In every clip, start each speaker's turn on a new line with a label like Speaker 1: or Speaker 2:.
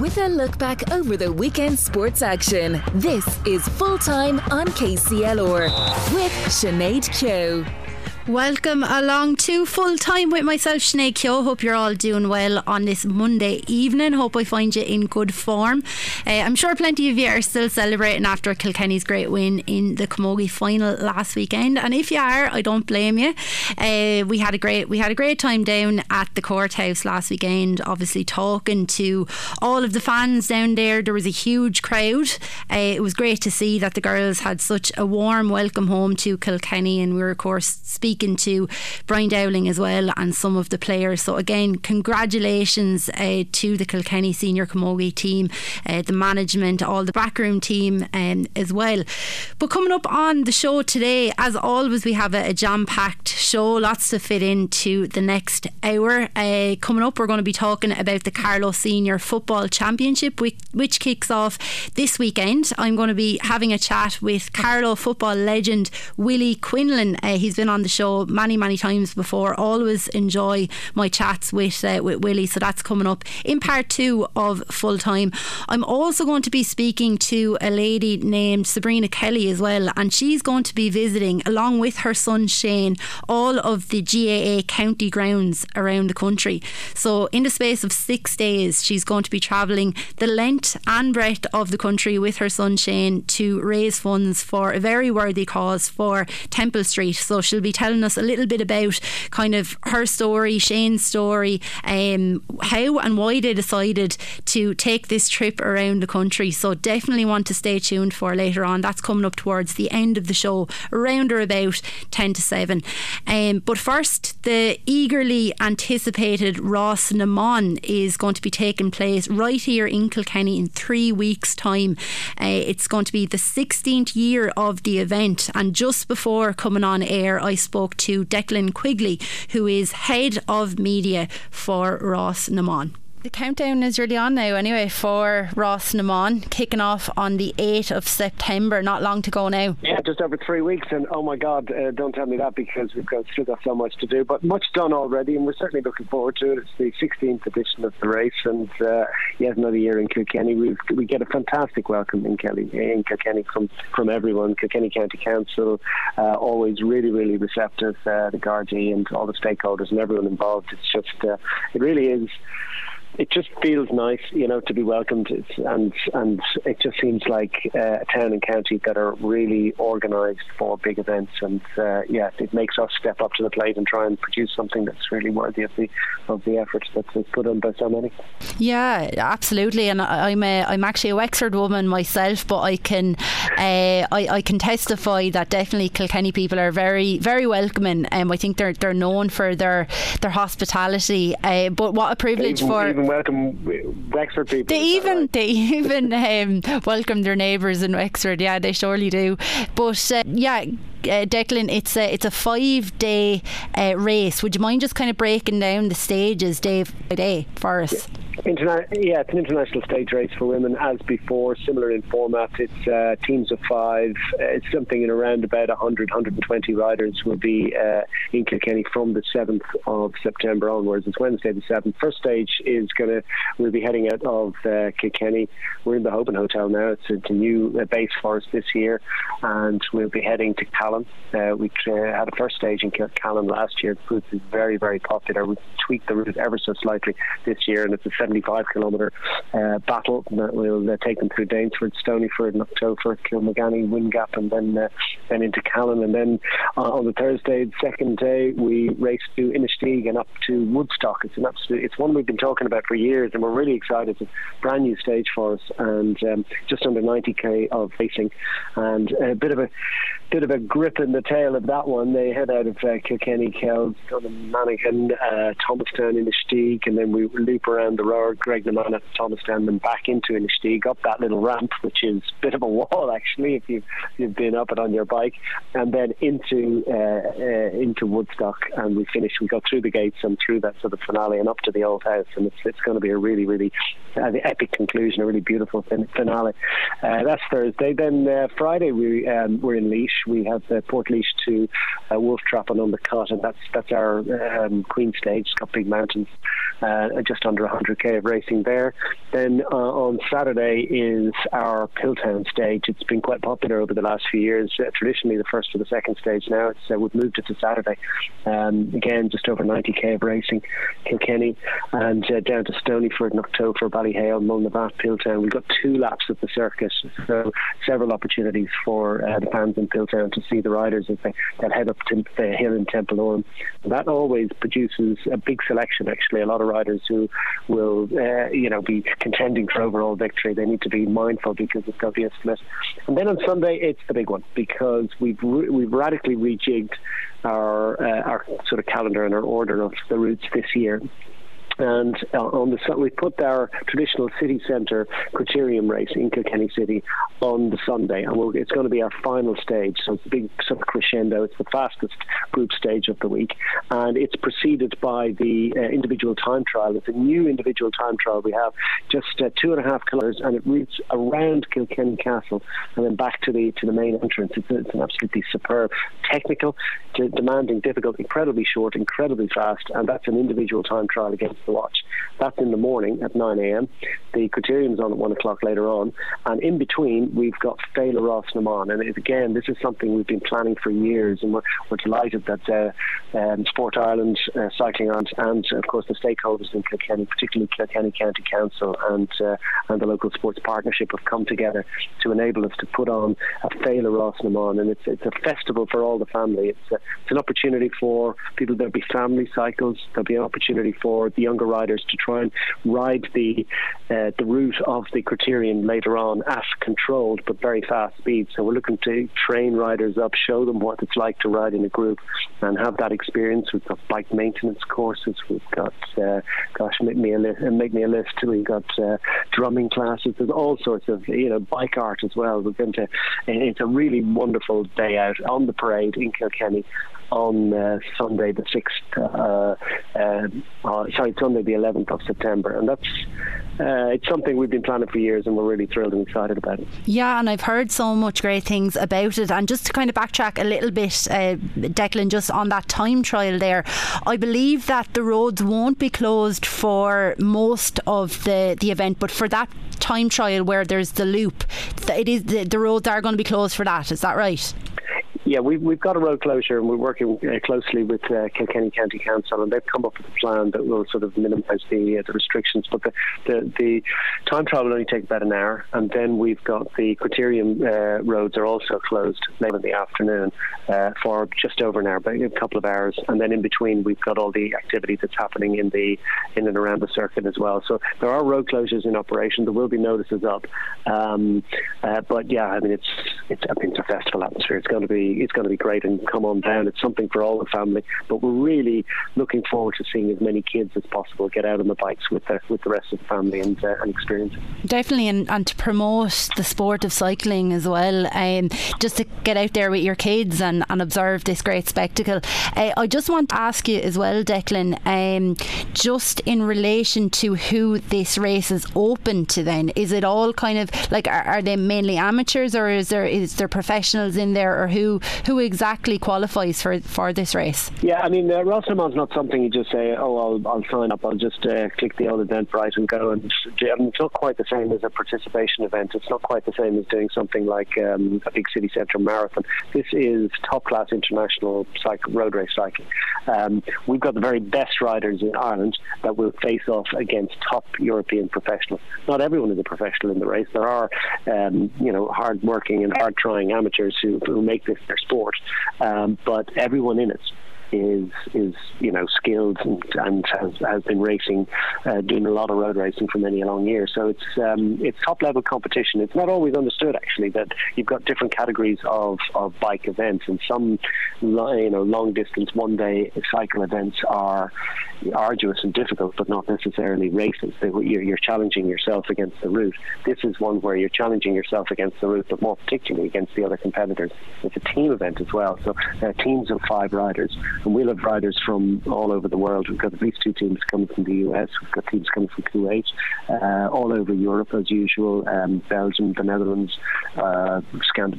Speaker 1: with a look back over the weekend sports action. This is Full Time on KCLR with Sinead Kehoe.
Speaker 2: Welcome along to full time with myself, Sinead Kehoe. Hope you're all doing well on this Monday evening. Hope I find you in good form. Uh, I'm sure plenty of you are still celebrating after Kilkenny's great win in the Camogie final last weekend, and if you are, I don't blame you. Uh, we had a great we had a great time down at the courthouse last weekend. Obviously, talking to all of the fans down there. There was a huge crowd. Uh, it was great to see that the girls had such a warm welcome home to Kilkenny, and we were of course speaking speaking to Brian Dowling as well and some of the players. So again, congratulations uh, to the Kilkenny senior camogie team, uh, the management, all the backroom team um, as well. But coming up on the show today, as always, we have a, a jam-packed show, lots to fit into the next hour. Uh, coming up, we're going to be talking about the Carlow Senior Football Championship, which, which kicks off this weekend. I'm going to be having a chat with Carlow football legend Willie Quinlan. Uh, he's been on the show show many, many times before. Always enjoy my chats with uh, with Willie. So that's coming up in part two of full time. I'm also going to be speaking to a lady named Sabrina Kelly as well, and she's going to be visiting along with her son Shane all of the GAA county grounds around the country. So in the space of six days, she's going to be travelling the length and breadth of the country with her son Shane to raise funds for a very worthy cause for Temple Street. So she'll be telling telling us a little bit about kind of her story, Shane's story, um, how and why they decided to take this trip around the country. So definitely want to stay tuned for later on. That's coming up towards the end of the show, around or about 10 to 7. Um, but first, the eagerly anticipated Rás na mBan is going to be taking place right here in Kilkenny in three weeks' time. Uh, it's going to be the 16th year of the event, and just before coming on air, I spoke spoke to Declan Quigley, who is head of media for Rás na mBan. The countdown is really on now, anyway, for Rás na mBan, kicking off on the 8th of September. Not long to go now.
Speaker 3: Yeah, just over three weeks. And oh my God, uh, don't tell me that because we've got, still got so much to do. But much done already, and we're certainly looking forward to it. It's the 16th edition of the race, and uh, yet another year in Kilkenny. we we get a fantastic welcome in, Kelly, in Kilkenny from, from everyone. Kilkenny County Council, uh, always really, really receptive. Uh, the Gardaí and all the stakeholders and everyone involved. It's just, uh, it really is it just feels nice, you know, to be welcomed, and and it just seems like uh, a town and county that are really organised for big events, and uh, yeah, it makes us step up to the plate and try and produce something that's really worthy of the of the effort that's put in by so many.
Speaker 2: Yeah, absolutely, and I'm a, I'm actually a Wexford woman myself, but I can uh, I, I can testify that definitely Kilkenny people are very very welcoming. Um, I think they're they're known for their their hospitality. Uh, but what a privilege
Speaker 3: even,
Speaker 2: for
Speaker 3: even welcome Wexford people.
Speaker 2: They even
Speaker 3: right?
Speaker 2: they even um, welcome their neighbours in Wexford. Yeah, they surely do. But uh, yeah. Uh, Declan, it's a it's a five day uh, race. Would you mind just kind of breaking down the stages day by day for us?
Speaker 3: Yeah. Interna- yeah, it's an international stage race for women as before, similar in format. It's uh, teams of five. Uh, it's something in around about 100, 120 riders will be uh, in Kilkenny from the 7th of September onwards. It's Wednesday the 7th. First stage is going to, we'll be heading out of uh, Kilkenny. We're in the Hoban Hotel now. It's, it's a new uh, base for us this year, and we'll be heading to Callan. Uh, we had a first stage in Callan last year. It proved very, very popular. We tweaked the route ever so slightly this year, and it's a 75 kilometre uh, battle. We'll uh, take them through Danesford, Stonyford, Knocktopher, Kilmaganny, Windgap, and then uh, then into Callan. And then uh, on the Thursday, the second day, we race to Inistioge and up to Woodstock. It's an absolute, it's one we've been talking about for years, and we're really excited. It's a brand new stage for us, and um, just under 90k of racing, and a bit of a bit of a grip in the tail of that one. They head out of uh, Kilkenny, Kells, Mannigan, uh, Thomastown, Inistioge, and then we loop around the road or Graiguenamanagh at Thomastown and back into Inistioge up that little ramp, which is a bit of a wall actually if you've, you've been up it on your bike, and then into uh, uh, into Woodstock, and we finish. We go through the gates and through that sort of finale and up to the old house, and it's it's going to be a really really uh, the epic conclusion, a really beautiful fin- finale. Uh, that's Thursday. Then uh, Friday we um, we're in Laois. We have uh, Laois to uh, Wolf Trap and Cut, and that's that's our um, Queen stage. It's got big mountains, just under 100 100k of racing there. Then uh, on Saturday is our Piltown stage. It's been quite popular over the last few years. Uh, traditionally, the first or the second stage. Now it's uh, we've moved it to Saturday. Um, again, just over 90k of racing. Kilkenny and uh, down to Stonyford, in October, Ballyhale, Mullinavat, Piltown. We've got two laps of the circuit, so several opportunities for uh, the fans in Piltown to see the riders as they, they head up to the hill in Templeorum. That always produces a big selection. Actually, a lot of riders who will, uh, you know, be contending for overall victory. They need to be mindful because it's going to be a split. And then on Sunday, it's the big one because we've we've radically rejigged our uh, our sort of calendar and our order of the routes this year and uh, on the we put our traditional city centre criterium race in Kilkenny City on the Sunday, and it's going to be our final stage. So it's a big sort of crescendo. It's the fastest group stage of the week, and it's preceded by the uh, individual time trial. It's a new individual time trial. We have just uh, two and a half kilometres, and it routes around Kilkenny Castle and then back to the to the main entrance. It's, it's an absolutely superb, technical, demanding, difficult, incredibly short, incredibly fast, and that's an individual time trial against to watch. That's in the morning at 9 a.m. The criterium's on at 1 o'clock later on. And in between, we've got Féile Rás na mBan. And again, this is something we've been planning for years. And we're, we're delighted that uh, um, Sport Ireland, uh, Cycling Ireland, and of course the stakeholders in Kilkenny, particularly Kilkenny County Council and, uh, and the local sports partnership, have come together to enable us to put on a Féile Rás na mBan. And it's, it's a festival for all the family. It's, a, it's an opportunity for people, there'll be family cycles, there'll be an opportunity for the younger riders to try and ride the uh, the route of the criterium later on at controlled but very fast speeds. So we're looking to train riders up, show them what it's like to ride in a group, and have that experience. We've got bike maintenance courses. We've got uh, gosh, make me a list. Make me a list. We've got uh, drumming classes. There's all sorts of you know bike art as well. We're going to. It's a really wonderful day out on the parade in Kilkenny on uh, Sunday the 6th, uh, uh, uh, sorry, Sunday the 11th of September. And that's uh, it's something we've been planning for years and we're really thrilled and excited about it.
Speaker 2: Yeah, and I've heard so much great things about it. And just to kind of backtrack a little bit, Declan, just on that time trial there, I believe that the roads won't be closed for most of the, the event, but for that time trial where there's the loop, it is the, the roads are going to be closed for that. Is that right?
Speaker 3: Yeah, we've, we've got a road closure and we're working uh, closely with uh, Kilkenny County Council and they've come up with a plan that will sort of minimise the uh, the restrictions. But the, the, the time trial will only take about an hour and then we've got the criterium uh, roads are also closed late in the afternoon uh, for just over an hour, about a couple of hours. And then in between we've got all the activity that's happening in the in and around the circuit as well. So there are road closures in operation. There will be notices up. Um, uh, but yeah, I mean, it's, it's, I mean, it's a festival atmosphere. It's going to be it's going to be great and come on down. It's something for all the family. But we're really looking forward to seeing as many kids as possible get out on the bikes with the with the rest of the family and, uh, and experience it.
Speaker 2: Definitely, and, and to promote the sport of cycling as well. Um, just to get out there with your kids and, and observe this great spectacle. Uh, I just want to ask you as well, Declan, um, just in relation to who this race is open to. Then is it all kind of like are, are they mainly amateurs or is there is there professionals in there or who who exactly qualifies for for this race?
Speaker 3: Yeah, I mean, uh, na not something you just say, oh, I'll, I'll sign up, I'll just uh, click the old Eventbrite and go. And I mean, it's not quite the same as a participation event. It's not quite the same as doing something like um, a big city centre marathon. This is top class international road race cycling. Um, we've got the very best riders in Ireland that will face off against top European professionals. Not everyone is a professional in the race. There are, um, you know, hard working and hard trying amateurs who, who make this their sport, um, but everyone in it is is you know skilled and, and has, has been racing, uh, doing a lot of road racing for many a long year. So it's um, it's top level competition. It's not always understood actually that you've got different categories of, of bike events, and some you know long distance one day cycle events are arduous and difficult, but not necessarily races. You're, you're challenging yourself against the route. This is one where you're challenging yourself against the route, but more particularly against the other competitors. It's a team event as well, so uh, teams of five riders and we'll have riders from all over the world. We've got at least two teams coming from the US, we've got teams coming from Kuwait, uh, all over Europe as usual, um, Belgium, the Netherlands, uh,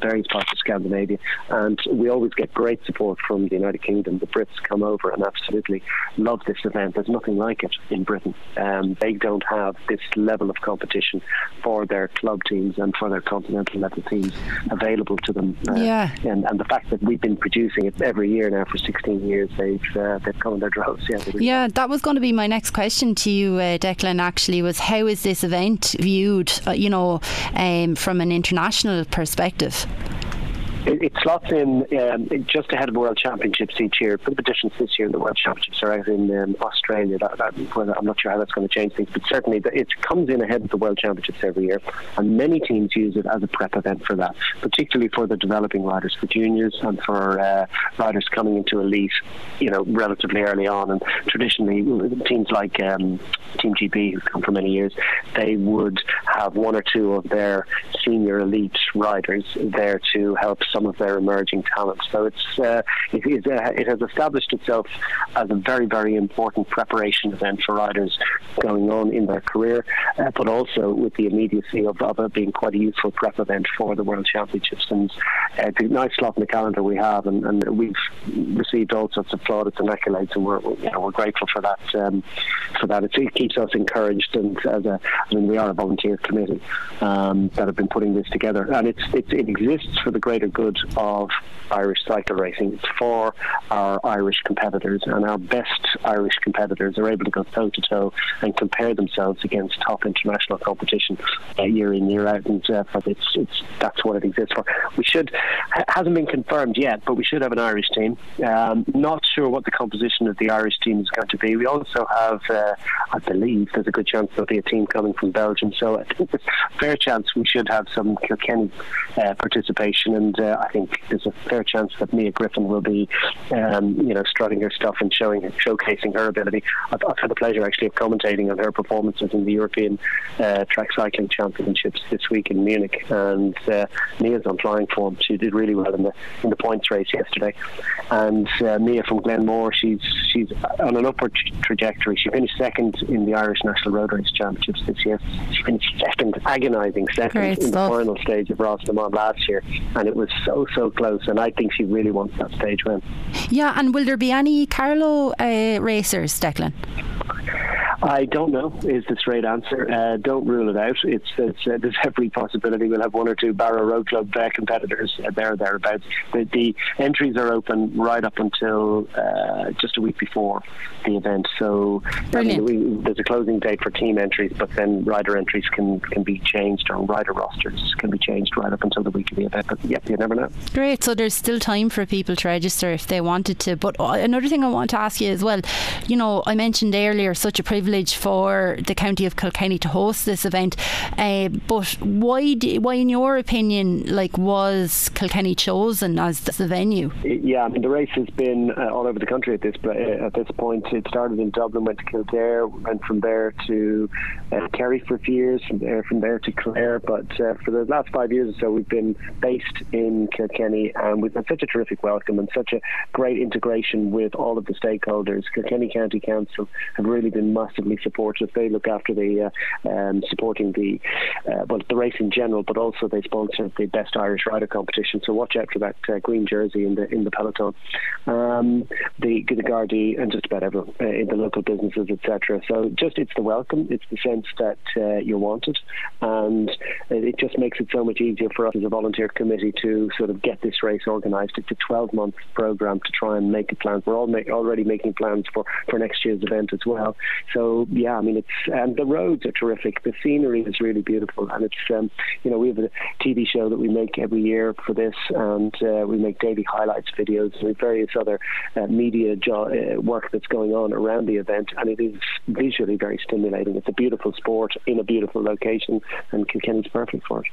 Speaker 3: various parts of Scandinavia, and we always get great support from the United Kingdom. The Brits come over and absolutely love this event. There's nothing like it in Britain. Um, they don't have this level of competition for their club teams and for their continental level teams available to them.
Speaker 2: Uh, yeah.
Speaker 3: And, and the fact that we've been producing it every year now for 16 years, they've uh, they've come in their droves. Yeah,
Speaker 2: yeah, that was going to be my next question to you, uh, Declan. Actually, was how is this event viewed? Uh, you know, um, from an international perspective.
Speaker 3: It, it slots in um, just ahead of World Championships each year. For the additions this year, in the World Championships are out in um, Australia. That, that, I'm not sure how that's going to change things, but certainly it comes in ahead of the World Championships every year, and many teams use it as a prep event for that, particularly for the developing riders, for juniors, and for uh, riders coming into elite, you know, relatively early on. And traditionally, teams like um, Team GB, who've come for many years, they would have one or two of their senior elite riders there to help some of their emerging talent. So it's uh, it, is, uh, it has established itself as a very very important preparation event for riders going on in their career, uh, but also with the immediacy of, of it being quite a useful prep event for the World Championships. And uh, it's a nice slot in the calendar we have, and, and we've received all sorts of plaudits and accolades, and we're you know, we're grateful for that. Um, for that, it, it keeps us encouraged, and as a I mean we are a volunteer committee um, that have been putting this together, and it's, it's it exists for the greater good of Irish cycle racing. For our Irish competitors, and our best Irish competitors are able to go toe to toe and compare themselves against top international competition uh, year in year out. And uh, it's, it's that's what it exists for. We should hasn't been confirmed yet, but we should have an Irish team. Um, not sure what the composition of the Irish team is going to be. We also have, uh, I believe, there's a good chance there'll be a team coming from Belgium. So I think there's a fair chance we should have some Kilkenny uh, participation, and uh, I think there's a fair chance that Mia Griffin will be, um, you know, strutting her stuff and showing, showcasing her ability. I've, I've, had the pleasure actually of commentating on her performances in the European uh, Track Cycling Championships this week in Munich, and uh, Mia's on flying form. She did really well in the in the points race yesterday, and uh, Mia from Glenmore, she's she's on an upward trajectory. She finished second in the Irish National Road Race Championships this year. She finished second, agonising second Great in stuff. the final stage of Rás na mBan last year, and it was so so close. And I think she really wants that stage win.
Speaker 2: Yeah, and will there be any Carlow uh, racers, Declan?
Speaker 3: I don't know is the straight answer. Uh, don't rule it out. It's, it's uh, there's every possibility we'll have one or two Barrow Road Club uh, competitors uh, there thereabouts. The, the, entries are open right up until uh, just a week before the event. So I mean, we, there's a closing date for team entries, but then rider entries can can be changed or rider rosters can be changed right up until the week of the event. But yeah, you never know.
Speaker 2: Great. So there's still time for people to register if they wanted to. But uh, another thing I want to ask you as well. You know, I mentioned earlier such a privilege privilege for the county of Kilkenny to host this event. Uh, but why, do, why, in your opinion, like was Kilkenny chosen as the venue?
Speaker 3: Yeah, I mean the race has been uh, all over the country at this uh, at this point. It started in Dublin, went to Kildare, went from there to uh, Kerry for a few years, from there from there to Clare. But uh, for the last five years or so, we've been based in Kilkenny, and we've had such a terrific welcome and such a great integration with all of the stakeholders. Kilkenny County Council have really been massive massively supportive. They look after the uh, um, supporting the uh, well the race in general, but also they sponsor the best Irish rider competition. So watch out for that uh, green jersey in the in the peloton. Um, the the Gardaí and just about everyone uh, in the local businesses, etc. So just it's the welcome. It's the sense that uh, you're wanted, and it just makes it so much easier for us as a volunteer committee to sort of get this race organised. It's a 12 month program to try and make a plan. We're all make, already making plans for for next year's event as well. So yeah, I mean it's and the roads are terrific. The scenery is really beautiful, and it's um, you know we have a TV show that we make every year for this, and uh, we make daily highlights videos and various other uh, media jo- uh, work that's going on around the event, and it is visually very stimulating. It's a beautiful sport in a beautiful location, and Kilkenny's perfect for it.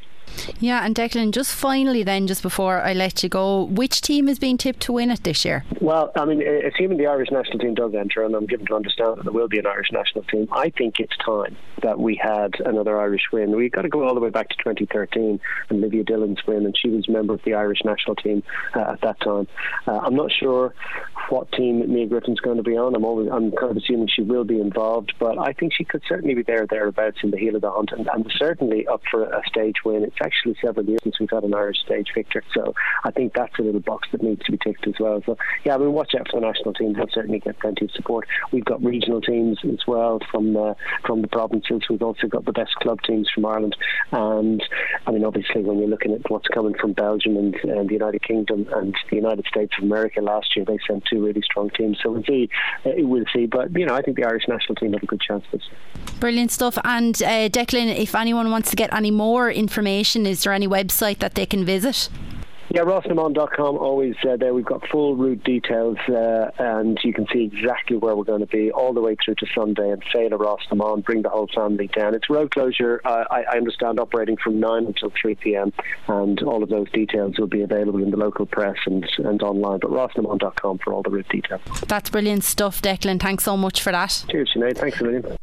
Speaker 2: Yeah, and Declan, just finally, then, just before I let you go, which team is being tipped to win it this year?
Speaker 3: Well, I mean, assuming the Irish national team does enter, and I'm given to understand that there will be an Irish national team, I think it's time that we had another Irish win. We got to go all the way back to 2013 and Livia Dillon's win, and she was a member of the Irish national team uh, at that time. Uh, I'm not sure what team Mia Griffin's going to be on. I'm always I'm kind of assuming she will be involved, but I think she could certainly be there thereabouts in the heel of the hunt, and, and certainly up for a stage win. It's actually several years since we've had an Irish stage victor, so I think that's a little box that needs to be ticked as well. So yeah, I mean, watch out for the national team. They'll certainly get plenty of support. We've got regional teams as well from uh, from the provinces. We've also got the best club teams from Ireland, and I mean, obviously, when you're looking at what's coming from Belgium and, and the United Kingdom and the United States of America last year, they sent two really strong teams. So we'll see. Uh, we'll see. But you know, I think the Irish national team have a good chance this.
Speaker 2: Brilliant stuff. And uh, Declan, if anyone wants to get any more information, is there any website that they can visit?
Speaker 3: Yeah, rosnamon.com, always uh, there. We've got full route details uh, and you can see exactly where we're going to be all the way through to Sunday and Féile Rás na mBan, bring the whole family down. It's road closure, uh, I, I, understand, operating from 9 until 3 p.m. and all of those details will be available in the local press and, and online, but rosnamon.com for all the route details.
Speaker 2: That's brilliant stuff, Declan. Thanks so much for that.
Speaker 3: Cheers, Sinead. Thanks a million.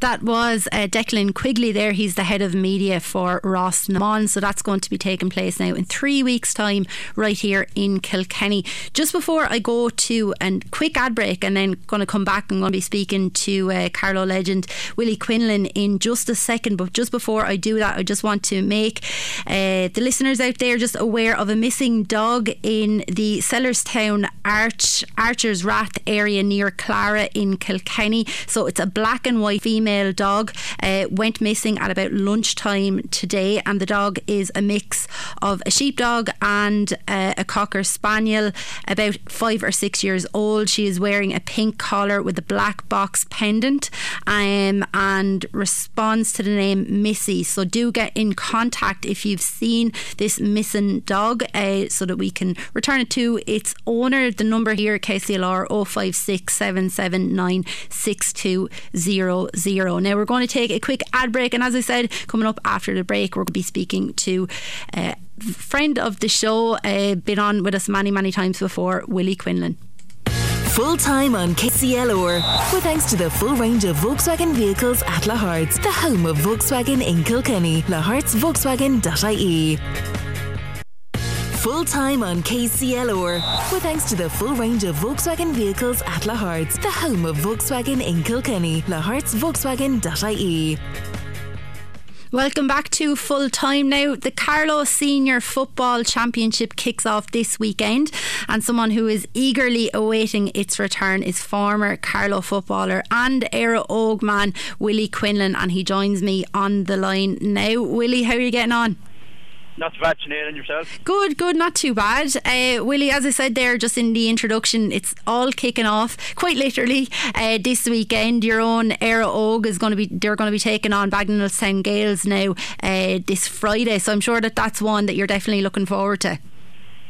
Speaker 2: That was uh, Declan Quigley there. He's the head of media for Rás na mBan. So that's going to be taking place now in three weeks' time right here in Kilkenny. Just before I go to a quick ad break and then going to come back, I'm going to be speaking to uh, Carlow legend Willie Quinlan in just a second. But just before I do that, I just want to make uh, the listeners out there just aware of a missing dog in the Sellerstown Arch, Archer's Rath area near Clara in Kilkenny. So it's a black and white female dog uh, went missing at about lunchtime today, and the dog is a mix of a sheepdog and uh, a cocker spaniel, about five or six years old. She is wearing a pink collar with a black box pendant, um, and responds to the name Missy. So do get in contact if you've seen this missing dog, uh, so that we can return it to its owner. The number here, KCLR 056 zero. Now we're going to take a quick ad break, and as I said, coming up after the break, we're going to be speaking to. Uh, friend of the show, uh, been on with us many, many times before, Willie Quinlan
Speaker 1: full time on KCLR. With thanks to the full range of Volkswagen vehicles at Lahart's, the home of Volkswagen in Kilkenny. Lahartsvolkswagen.ie full time on KCLR. With thanks to the full range of Volkswagen vehicles at Lahart's, the home of Volkswagen in Kilkenny. Lahartsvolkswagen.ie.
Speaker 2: Welcome back to full time now. The Carlow Senior Football Championship kicks off this weekend, and someone who is eagerly awaiting its return is former Carlow footballer and Éire Óg man Willie Quinlan, and he joins me on the line now. Willie, how are you getting on?
Speaker 4: Not too bad, Sinead, and yourself?
Speaker 2: Good, good, not too bad. Uh, Willie, as I said there just in the introduction, it's all kicking off quite literally uh, this weekend. Your own Éire Óg is going to be, they're going to be taking on Bagenalstown Gaels now uh, this Friday. So I'm sure that that's one that you're definitely looking forward to.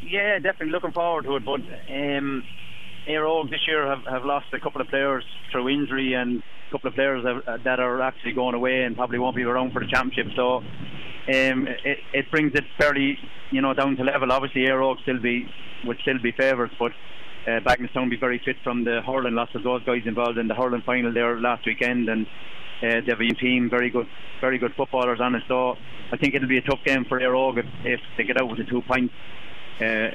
Speaker 4: Yeah, definitely looking forward to it. But um, Óg this year have, have lost a couple of players through injury and a couple of players that, that are actually going away and probably won't be around for the championship. So um, it, it brings it fairly, you know, down to level. Obviously, Óg still be would still be favourites, but uh, Bagenalstown be very fit from the hurling. Lots of those guys involved in the hurling final there last weekend, and uh, they have a team, very good, very good footballers on it. So I think it'll be a tough game for Éire if, if they get out with the two points. Uh,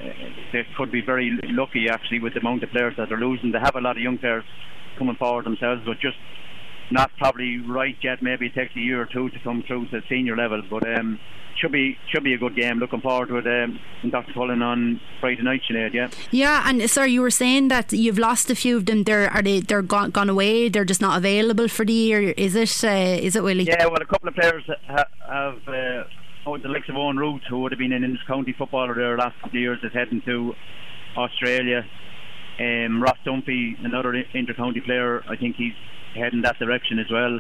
Speaker 4: they could be very lucky actually with the amount of players that they're losing. They have a lot of young players coming forward themselves, but just not probably right yet. Maybe it takes a year or two to come through to senior level, but um, should be should be a good game. Looking forward to it. Um, Dr. Cullen on Friday night, Sinead, yeah.
Speaker 2: Yeah, and sir, you were saying that you've lost a few of them. They're are they they're gone, gone away? They're just not available for the year. Is it? Uh, is it Willie?
Speaker 4: Yeah, well, a couple of players have. have uh, Oh, the likes of Owen Root, who would have been an inter-county footballer there last couple of years, is heading to Australia. Um, Ross Dunphy, another inter-county player, I think he's heading that direction as well.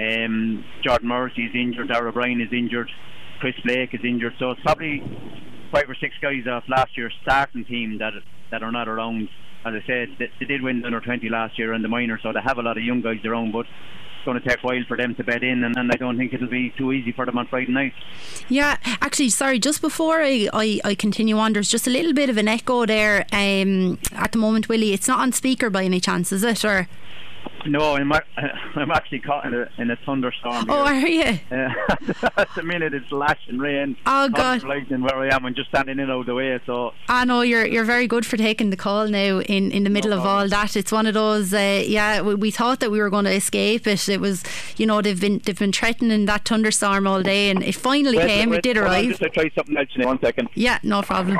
Speaker 4: Um, Jordan Morrissey is injured, Darragh O'Brien is injured, Chris Blake is injured, so it's probably five or six guys off last year's starting team that that are not around. As I said, they, they did win under 20 last year in the minor, so they have a lot of young guys around, but it's going to take a while for them to bed in, and, and, I don't think it'll be too easy for them on Friday night.
Speaker 2: Yeah, actually, sorry, just before I, I, I continue on, there's just a little bit of an echo there um, at the moment, Willie. It's not on speaker by any chance, is it? Or
Speaker 4: No, I'm, I'm actually caught in a, in a thunderstorm.
Speaker 2: Oh, are you?
Speaker 4: Uh, at the minute, it's lashing rain.
Speaker 2: Oh God!
Speaker 4: Lightning where I am, and just standing in out of the way. So.
Speaker 2: I know you're you're very good for taking the call now in, in the middle no of all that. It's one of those. Uh, yeah, we, we, thought that we were going to escape it. It was, you know, they've been they've been threatening that thunderstorm all day, and it finally
Speaker 4: wait,
Speaker 2: came.
Speaker 4: Wait,
Speaker 2: it did arrive.
Speaker 4: Just to try something else. One second.
Speaker 2: Yeah, no problem.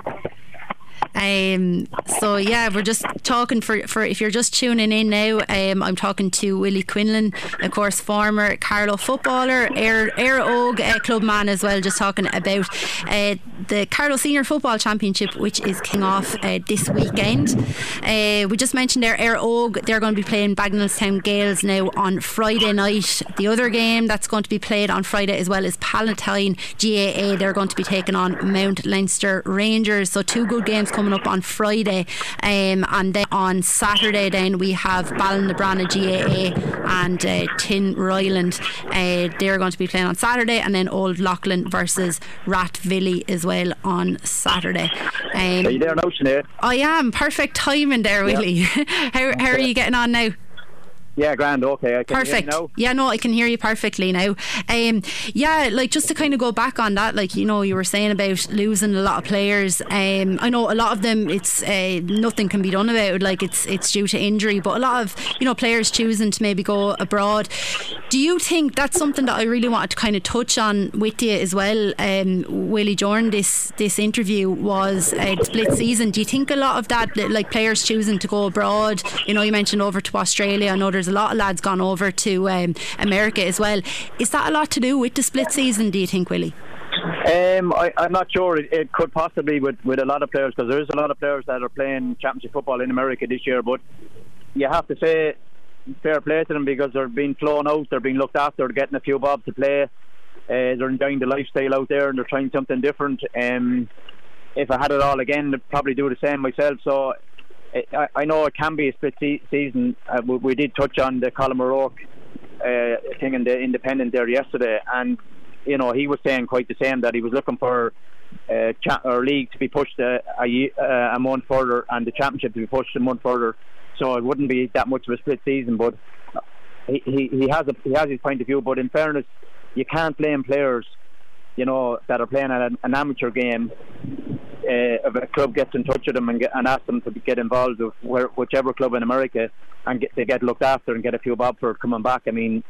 Speaker 2: Um, so yeah, we're just talking for, for if you're just tuning in now. Um, I'm talking to Willie Quinlan, of course, former Carlow footballer, Éire Éire Óg uh, club man as well. Just talking about uh, the Carlow Senior Football Championship, which is kicking off uh, this weekend. Uh, we just mentioned there Éire Óg. They're going to be playing Bagenalstown Gaels now on Friday night. The other game that's going to be played on Friday as well is Palatine GAA. They're going to be taking on Mount Leinster Rangers. So two good games coming up on Friday, um, and then on Saturday, then we have Ballinabranna GAA and uh, Tinryland. Uh, they're going to be playing on Saturday, and then Old Leighlin versus Rathvilly as well on Saturday.
Speaker 4: Um, are you there now, Sinead?
Speaker 2: I am. Perfect timing there, Willie. Yeah. how, how are you getting on now?
Speaker 4: Yeah, grand. Okay, I
Speaker 2: can perfect. Yeah, no, I can hear you perfectly now. Um, yeah, like just to kind of go back on that, like you know, you were saying about losing a lot of players. Um, I know a lot of them, it's uh, nothing can be done about. It, like it's it's due to injury, but a lot of you know players choosing to maybe go abroad. Do you think that's something that I really wanted to kind of touch on with you as well, um, Willie? During this this interview was a split season. Do you think a lot of that, like players choosing to go abroad? You know, you mentioned over to Australia. I know there's a lot of lads gone over to um, America as well. Is that a lot to do with the split season, do you think, Willie?
Speaker 4: Um, I, am not sure. It, it, could possibly with, with a lot of players because there is a lot of players that are playing championship football in America this year. But you have to say fair play to them because they're being flown out, they're being looked after, they're getting a few bob to play. Uh, they're enjoying the lifestyle out there and they're trying something different. Um, if I had it all again, I'd probably do the same myself. So I, know it can be a split season. Uh, we, did touch on the Colm O'Rourke uh, thing in the Independent there yesterday, and you know he was saying quite the same that he was looking for uh, cha- or league to be pushed a, a, uh, a month further and the championship to be pushed a month further. So it wouldn't be that much of a split season, but he, he, he has a, he has his point of view. But in fairness, you can't blame players, you know, that are playing an, an amateur game uh, if a club gets in touch with them and, get, and ask them to get involved with where, whichever club in America and get, they get looked after and get a few bob for coming back. I mean,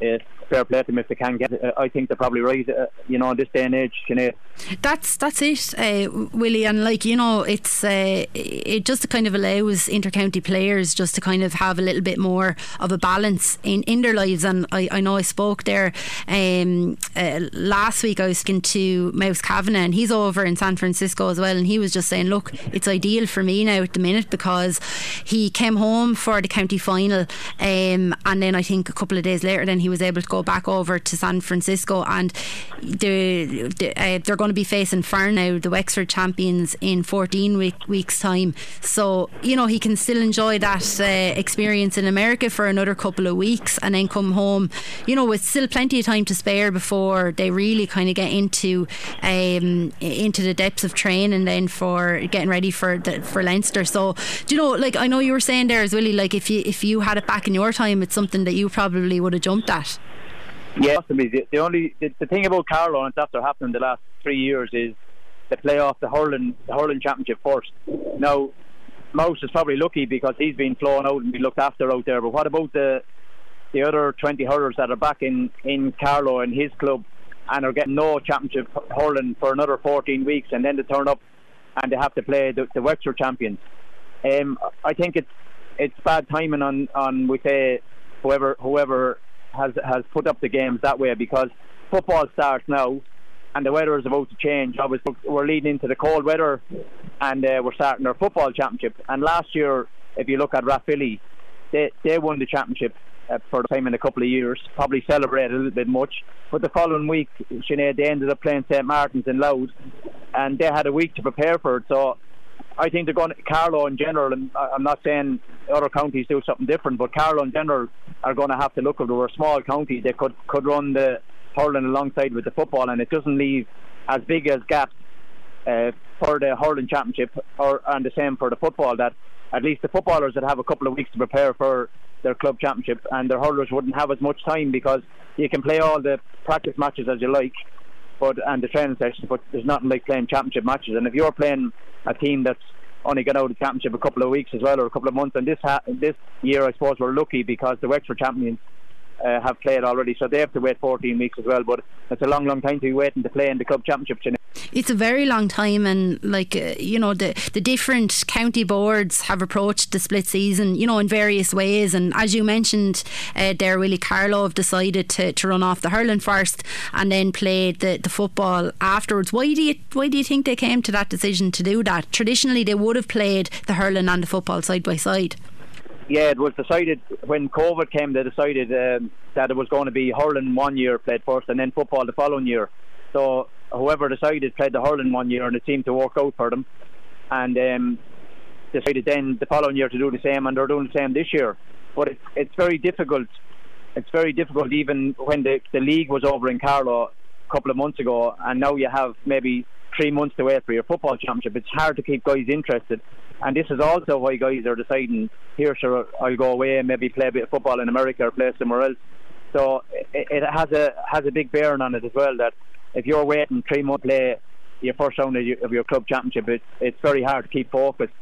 Speaker 4: it's fair play to them if they can get it. I think they're probably right, uh, you know, in this day and age, Sinead.
Speaker 2: That's that's it, uh, Willie, and like you know, it's uh, it just kind of allows intercounty players just to kind of have a little bit more of a balance in, in their lives. And I, I know I spoke there um, uh, last week. I was speaking to Mouse Kavanagh, and he's over in San Francisco as well, and he was just saying, look, it's ideal for me now at the minute because he came home for the county final, um, and then I think a couple of days later, then he was able to go back over to San Francisco, and the, the, uh, they're going to be facing Farnow, the Wexford champions, in 14 week, weeks' time. So you know he can still enjoy that uh, experience in America for another couple of weeks, and then come home. You know, with still plenty of time to spare before they really kind of get into um, into the depths of training, and then for getting ready for the, for Leinster. So do you know, like I know you were saying there as Willie, like if you if you had it back in your time, it's something that you probably would have jumped at.
Speaker 4: Yeah, possibly. The, the only the, the, thing about Carlow and it's after happening the last three years is they play off the hurling the hurling championship first. Now, Mouse is probably lucky because he's been flown out and been looked after out there. But what about the the other 20 hurlers that are back in in Carlow and his club and are getting no championship hurling for another 14 weeks, and then they turn up and they have to play the, the Wexford champions? Um, I think it's it's bad timing on on we say whoever whoever has has put up the games that way because football starts now and the weather is about to change. Obviously, we're leading into the cold weather and uh, we're starting our football championship. And last year, if you look at Rathvilly, they, they won the championship uh, for the time in a couple of years, probably celebrated a little bit much. But the following week, Sinead, they ended up playing St Martin's in Louth and they had a week to prepare for it. So I think they're going Carlow in general, and I'm not saying other counties do something different, but Carlow in general are going to have to look if they were a small county, they could could run the hurling alongside with the football, and it doesn't leave as big as gaps uh, for the hurling championship, or and the same for the football. That at least the footballers that have a couple of weeks to prepare for their club championship, and their hurlers wouldn't have as much time because you can play all the practice matches as you like, but and the training sessions, but there's nothing like playing championship matches. And if you're playing a team that's only got out of the championship a couple of weeks as well, or a couple of months, and this ha- this year I suppose we're lucky because the Wexford champions uh, have played already, so they have to wait 14 weeks as well. But it's a long, long time to be waiting to play in the club championship.
Speaker 2: It's a very long time, and like uh, you know, the the different county boards have approached the split season, you know, in various ways. And as you mentioned, uh, there, Willie Carlow have decided to, to run off the hurling first, and then play the, the football afterwards. Why do you why do you think they came to that decision to do that? Traditionally, they would have played the hurling and the football side by side
Speaker 4: yeah, it was decided when COVID came. They decided um, that it was going to be hurling one year played first, and then football the following year. So whoever decided played the hurling one year, and it seemed to work out for them. And um, decided then the following year to do the same, and they're doing the same this year. But it's it's very difficult. It's very difficult, even when the the league was over in Carlow a couple of months ago, and now you have maybe three months to wait for your football championship. It's hard to keep guys interested and this is also why guys are deciding here, sure, I'll go away and maybe play a bit of football in America or play somewhere else. So it, it has a has a big bearing on it as well. That if you're waiting three months to play your first round of your, of your club championship, it, it's very hard to keep focused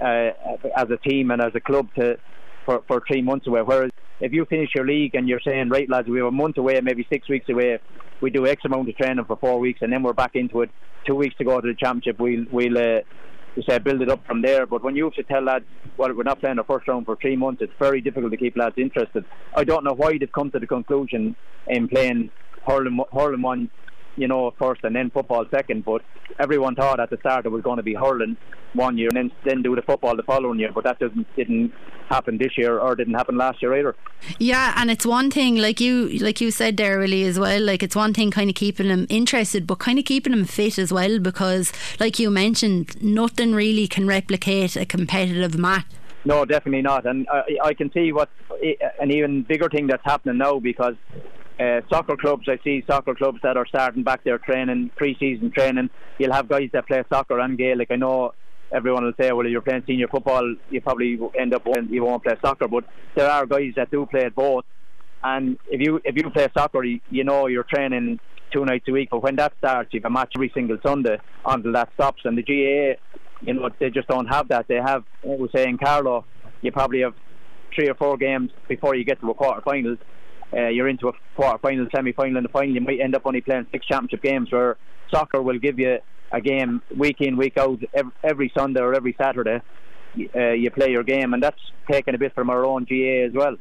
Speaker 4: uh, as a team and as a club to for, for three months away. Whereas if you finish your league and you're saying, right, lads, we have a month away, maybe six weeks away, we do X amount of training for four weeks, and then we're back into it. Two weeks to go to the championship, we'll we'll uh, to say build it up from there. But when you have to tell lads, well, we're not playing a first round for three months, it's very difficult to keep lads interested. I don't know why they've come to the conclusion in playing hurling, hurling one, you know, first and then football second. But everyone thought at the start it was going to be hurling one year and then then do the football the following year. But that doesn't didn't happen this year or didn't happen last year either.
Speaker 2: Yeah, and it's one thing like you like you said there really as well. Like it's one thing kind of keeping them interested, but kind of keeping them fit as well because, like you mentioned, nothing really can replicate a competitive match.
Speaker 4: No, definitely not. And I, I can see what an even bigger thing that's happening now because uh, soccer clubs, I see soccer clubs that are starting back their training, pre-season training. You'll have guys that play soccer and Gaelic. I know everyone will say, well, if you're playing senior football, you probably end up you won't play soccer. But there are guys that do play both. And if you if you play soccer, you, know you're training two nights a week. But when that starts, you have a match every single Sunday until that stops. And the GAA, you know, they just don't have that. They have, I was saying, Carlow, you probably have three or four games before you get to a quarter final. Uh, you're into a quarter final, semi final, and the final. You might end up only playing six championship games. Where soccer will give you a game week in, week out, every Sunday or every Saturday. Uh, you play your game, and that's taken a bit from our own GAA as well.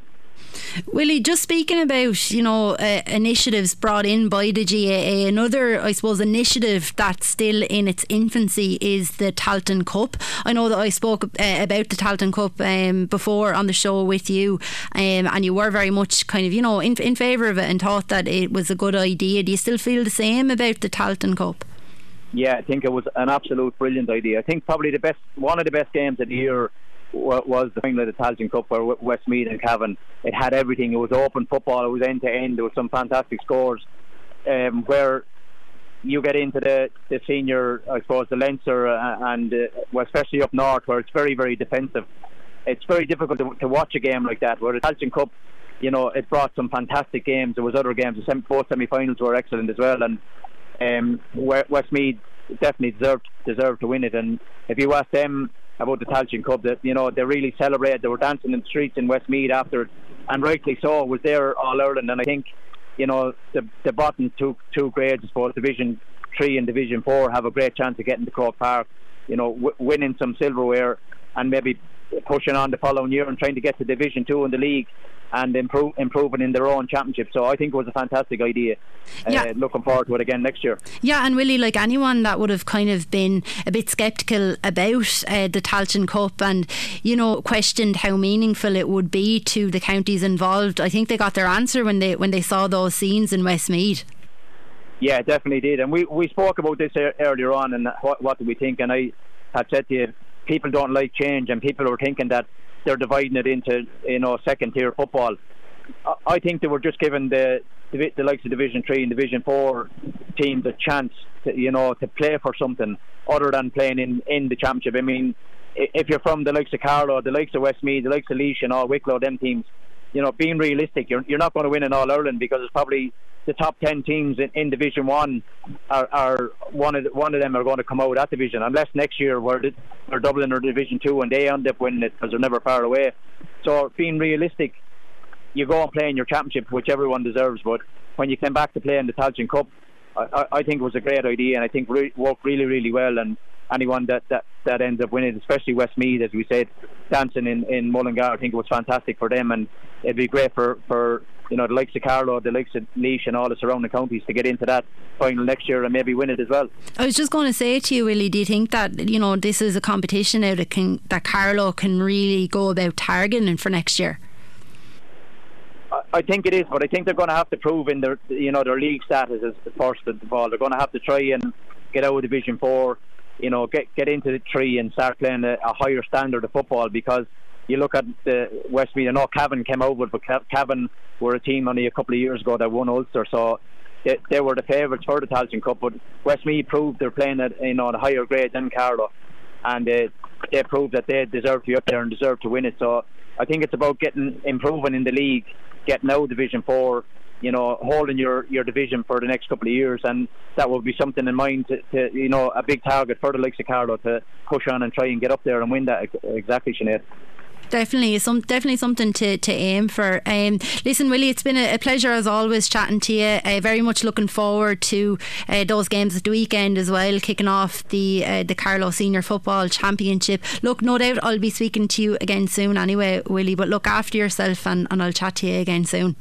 Speaker 2: Willie, just speaking about you know uh, initiatives brought in by the GAA, another I suppose initiative that's still in its infancy is the Tailteann Cup. I know that I spoke uh, about the Tailteann Cup um, before on the show with you, um, and you were very much kind of you know in in favour of it and thought that it was a good idea. Do you still feel the same about the Tailteann Cup?
Speaker 4: yeah, I think it was an absolute brilliant idea. I think probably the best, one of the best games of the year was the final of the Tailteann Cup where Westmeath and Cavan. It had everything. It was open football. It was end to end. There was some fantastic scores. Um, where you get into the, the senior, I suppose, the Leinster uh, and uh, well, especially up north where it's very, very defensive. It's very difficult to, to watch a game like that. Where the Tailteann Cup, you know, it brought some fantastic games. There was other games. The Both semi-finals were excellent as well, and um, Westmeath definitely deserved deserved to win it. And if you ask them about the Tailteann Cup, that you know they really celebrated. They were dancing in the streets in Westmeath after it, and rightly so. Was there all Ireland, and I think you know the the bottom two two grades, suppose, Division Three and Division Four, have a great chance of getting to Croke Park. You know, w- winning some silverware and maybe pushing on the following year and trying to get to Division Two in the league and improve, improving in their own championship. So I think it was a fantastic idea. Uh, yeah. Uh, looking forward to it again next year.
Speaker 2: Yeah, and really, like anyone that would have kind of been a bit sceptical about uh, the Tailteann Cup and, you know, questioned how meaningful it would be to the counties involved, I think they got their answer when they when they saw those scenes in Westmeath.
Speaker 4: Yeah, definitely did. And we, we spoke about this earlier on and what, what do we think. And I had said to you, people don't like change and people are thinking that they're dividing it into you know second tier football. I think they were just giving the the the likes of Division Three and Division Four teams a chance, to, you know, to play for something other than playing in in the championship. I mean, if you're from the likes of Carlow, the likes of Westmeath, the likes of Laois and all Wicklow, them teams, you know, being realistic, you're you're not going to win in All Ireland because it's probably the top ten teams in, in Division One are, are one of the, one of them are going to come out of that division unless next year we're, we're Dublin or Division Two and they end up winning it because they're never far away. So being realistic, you go and play in your championship, which everyone deserves. But when you came back to play in the Tailteann Cup, I, I think it was a great idea and I think re- worked really really well and anyone that, that, that ends up winning, especially Westmeath, as we said, dancing in, in Mullingar, I think it was fantastic for them, and it'd be great for, for you know the likes of Carlow, the likes of Laois, and all the surrounding counties to get into that final next year and maybe win it as well.
Speaker 2: I was just going to say to you, Willie, do you think that you know this is a competition now that can that Carlow can really go about targeting for next year?
Speaker 4: I think it is, but I think they're going to have to prove in their, you know, their league status as first of all. They're going to have to try and get out of Division Four you know, get get into the tree and start playing a, a higher standard of football because you look at the Westmeath, I know Cavan came over, but Cavan were a team only a couple of years ago that won Ulster, so they, they were the favourites for the Tailteann Cup. But Westmeath proved they're playing at you know a higher grade than Carlow, and uh, they proved that they deserve to be up there and deserve to win it. So I think it's about getting improving in the league, getting out Division Four, you know, holding your, your division for the next couple of years, and that will be something in mind to, to you know, a big target for the likes of Carlow to push on and try and get up there and win that exactly, Sinead
Speaker 2: definitely some definitely something to, to aim for. Um, listen, Willie, it's been a, a, pleasure as always chatting to you. Uh, very much looking forward to uh, those games at the weekend as well, kicking off the uh, the Carlow Senior Football Championship. Look, no doubt I'll be speaking to you again soon anyway, Willie. But look after yourself, and, and I'll chat to you again soon.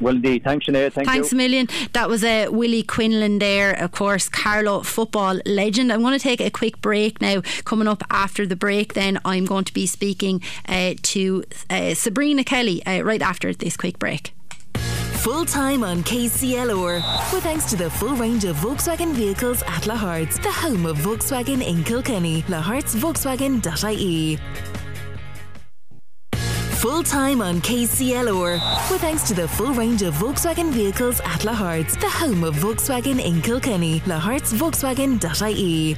Speaker 4: Will indeed. Thanks, Sinead. Thank
Speaker 2: Thanks
Speaker 4: you.
Speaker 2: a million. That was uh, Willie Quinlan there, of course, Carlow football legend. I'm going to take a quick break now. Coming up after the break, then I'm going to be speaking uh, to uh, Sabrina Kelly uh, right after this quick break.
Speaker 1: Full time on KCLR, with thanks to the full range of Volkswagen vehicles at Lahart's, the home of Volkswagen in Kilkenny. Lahartsvolkswagen.ie full time on KCLR. With thanks to the full range of Volkswagen vehicles at Lahart's, the home of Volkswagen in Kilkenny. Lahartsvolkswagen.ie.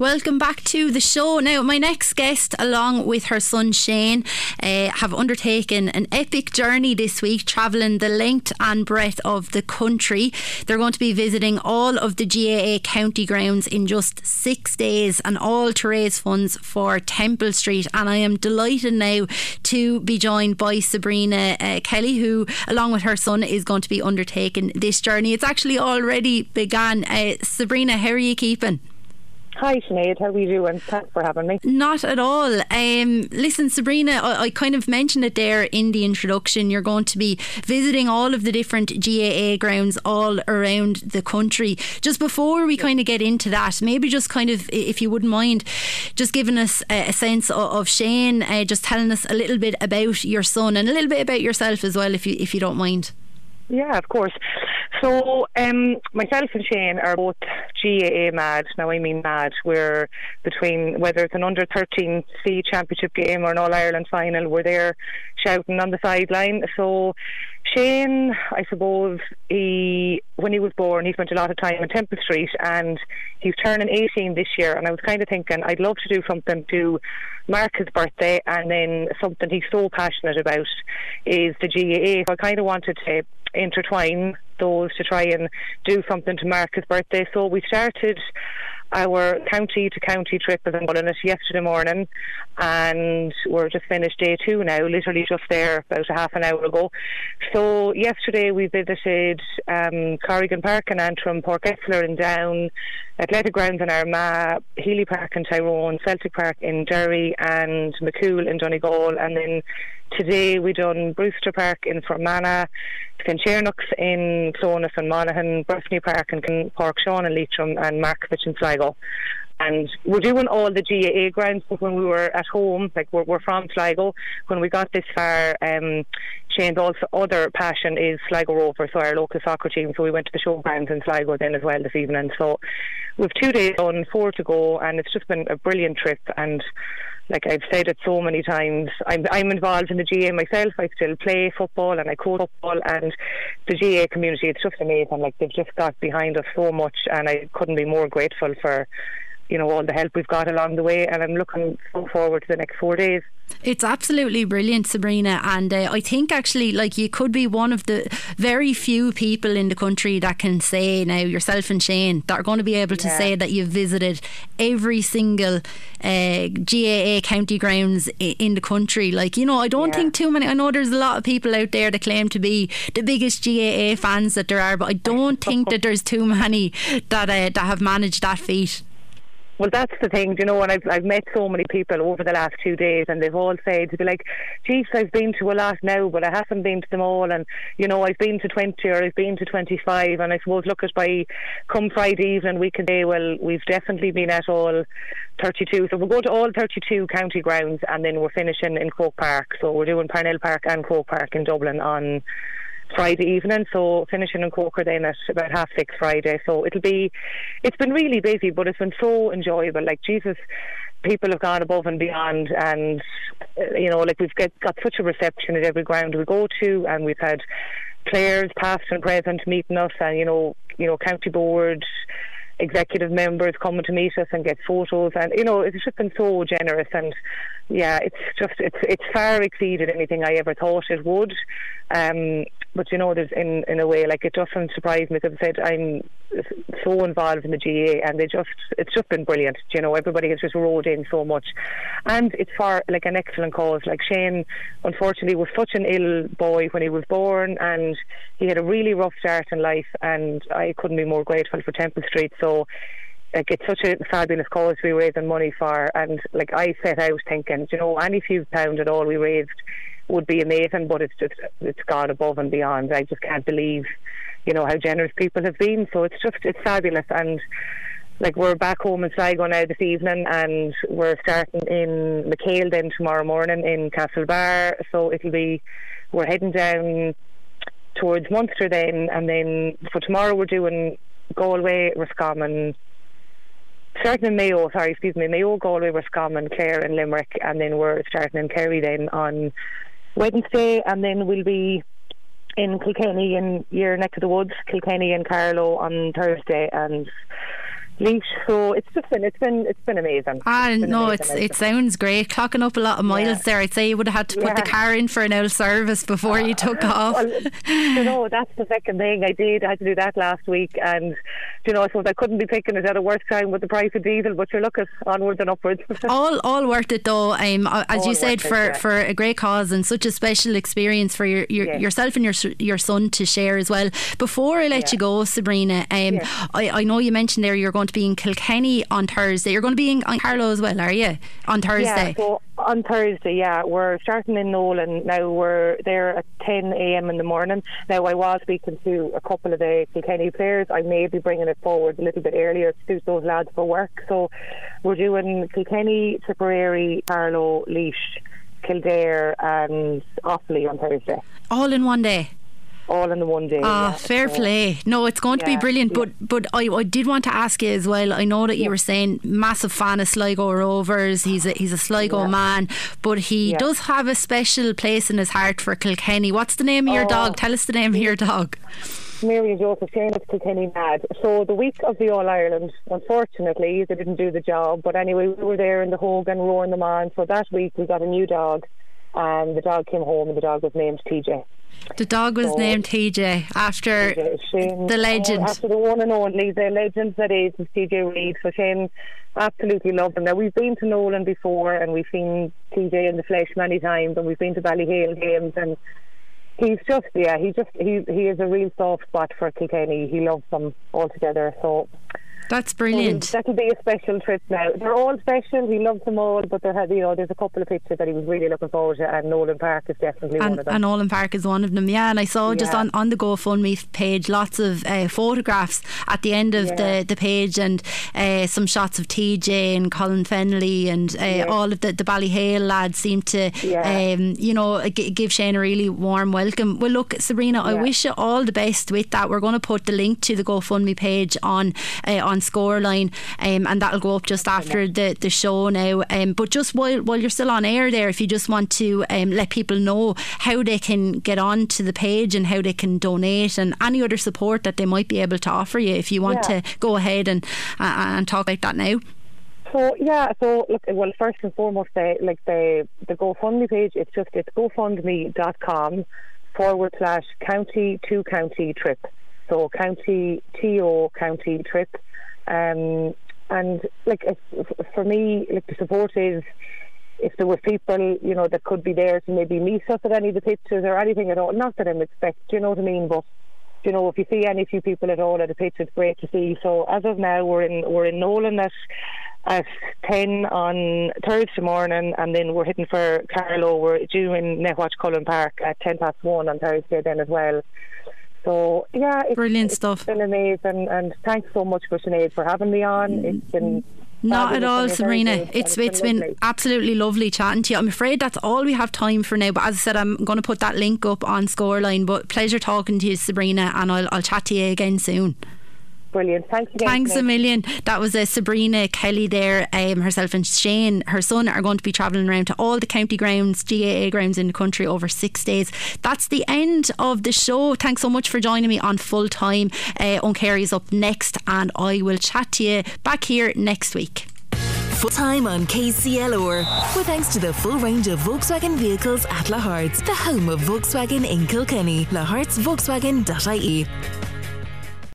Speaker 2: Welcome back to the show. Now, my next guest, along with her son Shane, uh, have undertaken an epic journey this week, travelling the length and breadth of the country. They're going to be visiting all of the GAA county grounds in just six days and all to raise funds for Temple Street. And I am delighted now to be joined by Sabrina uh, Kelly, who, along with her son, is going to be undertaking this journey. It's actually already begun. Uh, Sabrina, how are you keeping?
Speaker 5: Hi Sinead, how are you doing? Thanks for having me.
Speaker 2: Not at all. Um, listen, Sabrina, I, I, kind of mentioned it there in the introduction. You're going to be visiting all of the different GAA grounds all around the country. Just before we kind of get into that, maybe just kind of, if you wouldn't mind, just giving us a, a sense of, of Shane, uh, just telling us a little bit about your son and a little bit about yourself as well, if you if you don't mind.
Speaker 5: Yeah, of course. So, um, myself and Shane are both GAA mad. Now, I mean mad. We're between whether it's an under 13 C championship game or an All Ireland final, we're there shouting on the sideline. So, Shane, I suppose, he when he was born, he spent a lot of time in Temple Street, and he's turning 18 this year. And I was kind of thinking, I'd love to do something to mark his birthday, and then something he's so passionate about is the GAA. So I kind of wanted to intertwine those to try and do something to mark his birthday. So we started our county to county trip as I'm calling it yesterday morning and we're just finished day two now, literally just there about a half an hour ago. So yesterday we visited um, Corrigan Park in Antrim, Páirc Esler in Down, Athletic Grounds in Armagh, Healy Park in Tyrone, Celtic Park in Derry and MacCumhaill in Donegal and then today we done Brewster Park in Fermanagh, Chinchearnocks in Clones and Monaghan, Breffni Park in Páirc Seán and Leitrim and Markievicz in Sligo. And we're doing all the GAA grounds, but when we were at home, like we're, we're from Sligo, when we got this far, um, Shane's also other passion is Sligo Rovers, so our local soccer team. So we went to the showgrounds in Sligo then as well this evening. So we've two days on, four to go, and it's just been a brilliant trip. And like I've said it so many times, I'm I'm involved in the GAA myself. I still play football and I coach football, and the GAA community it's just amazing. Like they've just got behind us so much, and I couldn't be more grateful for you know all the help we've got along the way, and I'm looking so forward to the next four days.
Speaker 2: It's absolutely brilliant, Sabrina, and uh, I think actually, like you could be one of the very few people in the country that can say now yourself and Shane that are going to be able to
Speaker 5: Yeah.
Speaker 2: say that you've visited every single uh, GAA county grounds in the country. Like you know, I don't
Speaker 5: Yeah.
Speaker 2: think too many. I know there's a lot of people out there that claim to be the biggest GAA fans that there are, but I don't think that there's too many that uh, that have managed that feat.
Speaker 5: Well, that's the thing, you know, and I've, I've met so many people over the last two days, and they've all said to be like, Chiefs, I've been to a lot now, but I haven't been to them all, and you know, I've been to 20 or I've been to 25, and I suppose look at by come Friday evening, we can say, well, we've definitely been at all 32. So we'll go to all 32 county grounds, and then we're finishing in Croke Park. So we're doing Parnell Park and Croke Park in Dublin on Friday evening, so finishing in Croker then at about half six Friday. So it'll be, it's been really busy, but it's been so enjoyable. Like Jesus, people have gone above and beyond, and uh, you know, like we've got, got such a reception at every ground we go to, and we've had players past and present meeting us, and you know, you know, county board executive members coming to meet us and get photos and you know it's just been so generous and yeah it's just it's it's far exceeded anything I ever thought it would. Um but you know there's in in a way like it doesn't surprise me. Because I said I'm so involved in the GAA and they just it's just been brilliant. You know everybody has just rowed in so much. And it's for like an excellent cause. Like Shane unfortunately was such an ill boy when he was born and he had a really rough start in life and I couldn't be more grateful for Temple Street. So like it's such a fabulous cause we raising money for and like I set out thinking you know any few pound at all we raised would be amazing but it's just it's gone above and beyond. I just can't believe you know how generous people have been. So it's just it's fabulous. And like we're back home in Sligo now this evening and we're starting in MacHale then tomorrow morning in Castlebar so it'll be we're heading down towards Munster then and then for tomorrow we're doing Galway, Roscommon starting in Mayo, oh, sorry, excuse me, Mayo, oh, Galway, Roscommon, Clare and Limerick and then we're starting in Kerry then on Wednesday and then we'll be in Kilkenny in your neck of the woods, Kilkenny and Carlow on Thursday and Laois. So it's just been it's been it's been amazing.
Speaker 2: Ah,
Speaker 5: It's been
Speaker 2: no,
Speaker 5: amazing.
Speaker 2: it's it sounds great. Clocking up a lot of miles
Speaker 5: Yeah.
Speaker 2: there. I'd say you would have had to put the car in for an oil service before you took off.
Speaker 5: Well, you know, that's the second thing I did. I had to do that last week, and you know, I suppose I couldn't be picking it at a worse time with the price of diesel. But you look at onwards and upwards.
Speaker 2: all all worth it though. Um, uh, as
Speaker 5: All
Speaker 2: you said,
Speaker 5: worth it,
Speaker 2: for,
Speaker 5: yeah.
Speaker 2: for a great cause and such a special experience for your, your yourself and your your son to share as well. Before I let
Speaker 5: Yeah.
Speaker 2: you go, Sabrina, um. I, I know you mentioned there you're going to be in Kilkenny on Thursday. You're going to be in, Carlow as well, are you? On Thursday.
Speaker 5: Yeah, so on Thursday, yeah, we're starting in Nowlan. Now we're there at 10 a.m. in the morning. Now I was speaking to a couple of the Kilkenny players. I may be bringing it forward a little bit earlier to suit those lads for work. So we're doing Kilkenny, Tipperary, Carlow, Laois, Kildare, and Offaly on Thursday.
Speaker 2: all in one day.
Speaker 5: All in the one day.
Speaker 2: Ah,
Speaker 5: yeah.
Speaker 2: fair
Speaker 5: So-
Speaker 2: play. No, it's going to be brilliant.
Speaker 5: yeah.
Speaker 2: But but I, I did want to ask you as well. I know that you were saying massive fan of Sligo Rovers. He's a he's a Sligo
Speaker 5: Yeah.
Speaker 2: man, but he
Speaker 5: Yeah.
Speaker 2: does have a special place in his heart for Kilkenny. What's the name of your
Speaker 5: Oh.
Speaker 2: dog? Tell us the name of your dog.
Speaker 5: Mary and Joseph Shane of Kilkenny Mad. So the week of the All Ireland, unfortunately, they didn't do the job. But anyway, we were there in the Hogan roaring them on. So that week we got a new dog, and the dog came home, and the dog was named TJ.
Speaker 2: The dog was
Speaker 5: So-
Speaker 2: named TJ after
Speaker 5: Shane,
Speaker 2: the legend.
Speaker 5: Oh, after the one and only, the legend that is, is TJ Reid. So Shane absolutely loved him. Now we've been to Nowlan before, and we've seen TJ in the flesh many times, and we've been to Ballyhale games, and he's just yeah, he just he he is a real soft spot for Kilkenny. He loves them altogether. So
Speaker 2: That's
Speaker 5: so
Speaker 2: brilliant.
Speaker 5: That'll be a special trip now. They're all special. He loves them all, but there had you know there's a couple of pictures that he was really looking forward to, and Nowlan Park is definitely one
Speaker 2: And,
Speaker 5: of them.
Speaker 2: and Olin Park is one of them, yeah. And I saw just on, on the GoFundMe page lots of uh, photographs at the end of
Speaker 5: Yeah.
Speaker 2: the, the page and uh, some shots of TJ and Colin Fennelly and uh, all of the, the Ballyhale lads seem to,
Speaker 5: Yeah.
Speaker 2: um, you know, g- give Shane a really warm welcome. Well, look, Sabrina, I wish you all the best with that. We're going to put the link to the GoFundMe page on uh, on Scoreline, um, and that'll go up just after the, the show now. Um, but just while while you're still on air there, if you just want to um, let people know how they can get on to the page and how they can donate and any other support that they might be able to offer you, if you want
Speaker 5: Yeah.
Speaker 2: to go ahead and uh, and talk about that now.
Speaker 5: So yeah, so look, well, first and foremost, the, like the the GoFundMe page, it's just it's GoFundMe.com forward slash county to county trip. So county to county trip, um, and like for me, like the support is if there were people, you know, that could be there to maybe meet us at any of the pitches or anything at all. Not that I'm expect, you know what I mean, but you know, if you see any few people at all at a pitch, it's great to see. So as of now, we're in we're in Nowlan at at ten on Thursday morning, and then we're hitting for Carlow. We're due in Netwatch Cullen Park at ten past one on Thursday then as well. So yeah, it's,
Speaker 2: brilliant
Speaker 5: it's
Speaker 2: stuff.
Speaker 5: Been amazing, and thanks so much for Sinead for having me on. It's been
Speaker 2: not at all, Sabrina. It's it's been lovely. absolutely lovely chatting to you. I'm afraid that's all we have time for now. But as I said, I'm going to put that link up on Scoreline. But pleasure talking to you, Sabrina, and I'll I'll chat to you again soon.
Speaker 5: Brilliant. Thanks again.
Speaker 2: Thanks a million. That was uh, Sabrina Kelly there. Um, herself and Shane, her son, are going to be travelling around to all the county grounds, GAA grounds in the country over six days. That's the end of the show. Thanks so much for joining me on full time. Uh, is up next, and I will chat to you back here next week
Speaker 1: full time on KCLR. With thanks to the full range of Volkswagen vehicles at Lahart's, the home of Volkswagen in Kilkenny. Lahart's Volkswagen.ie.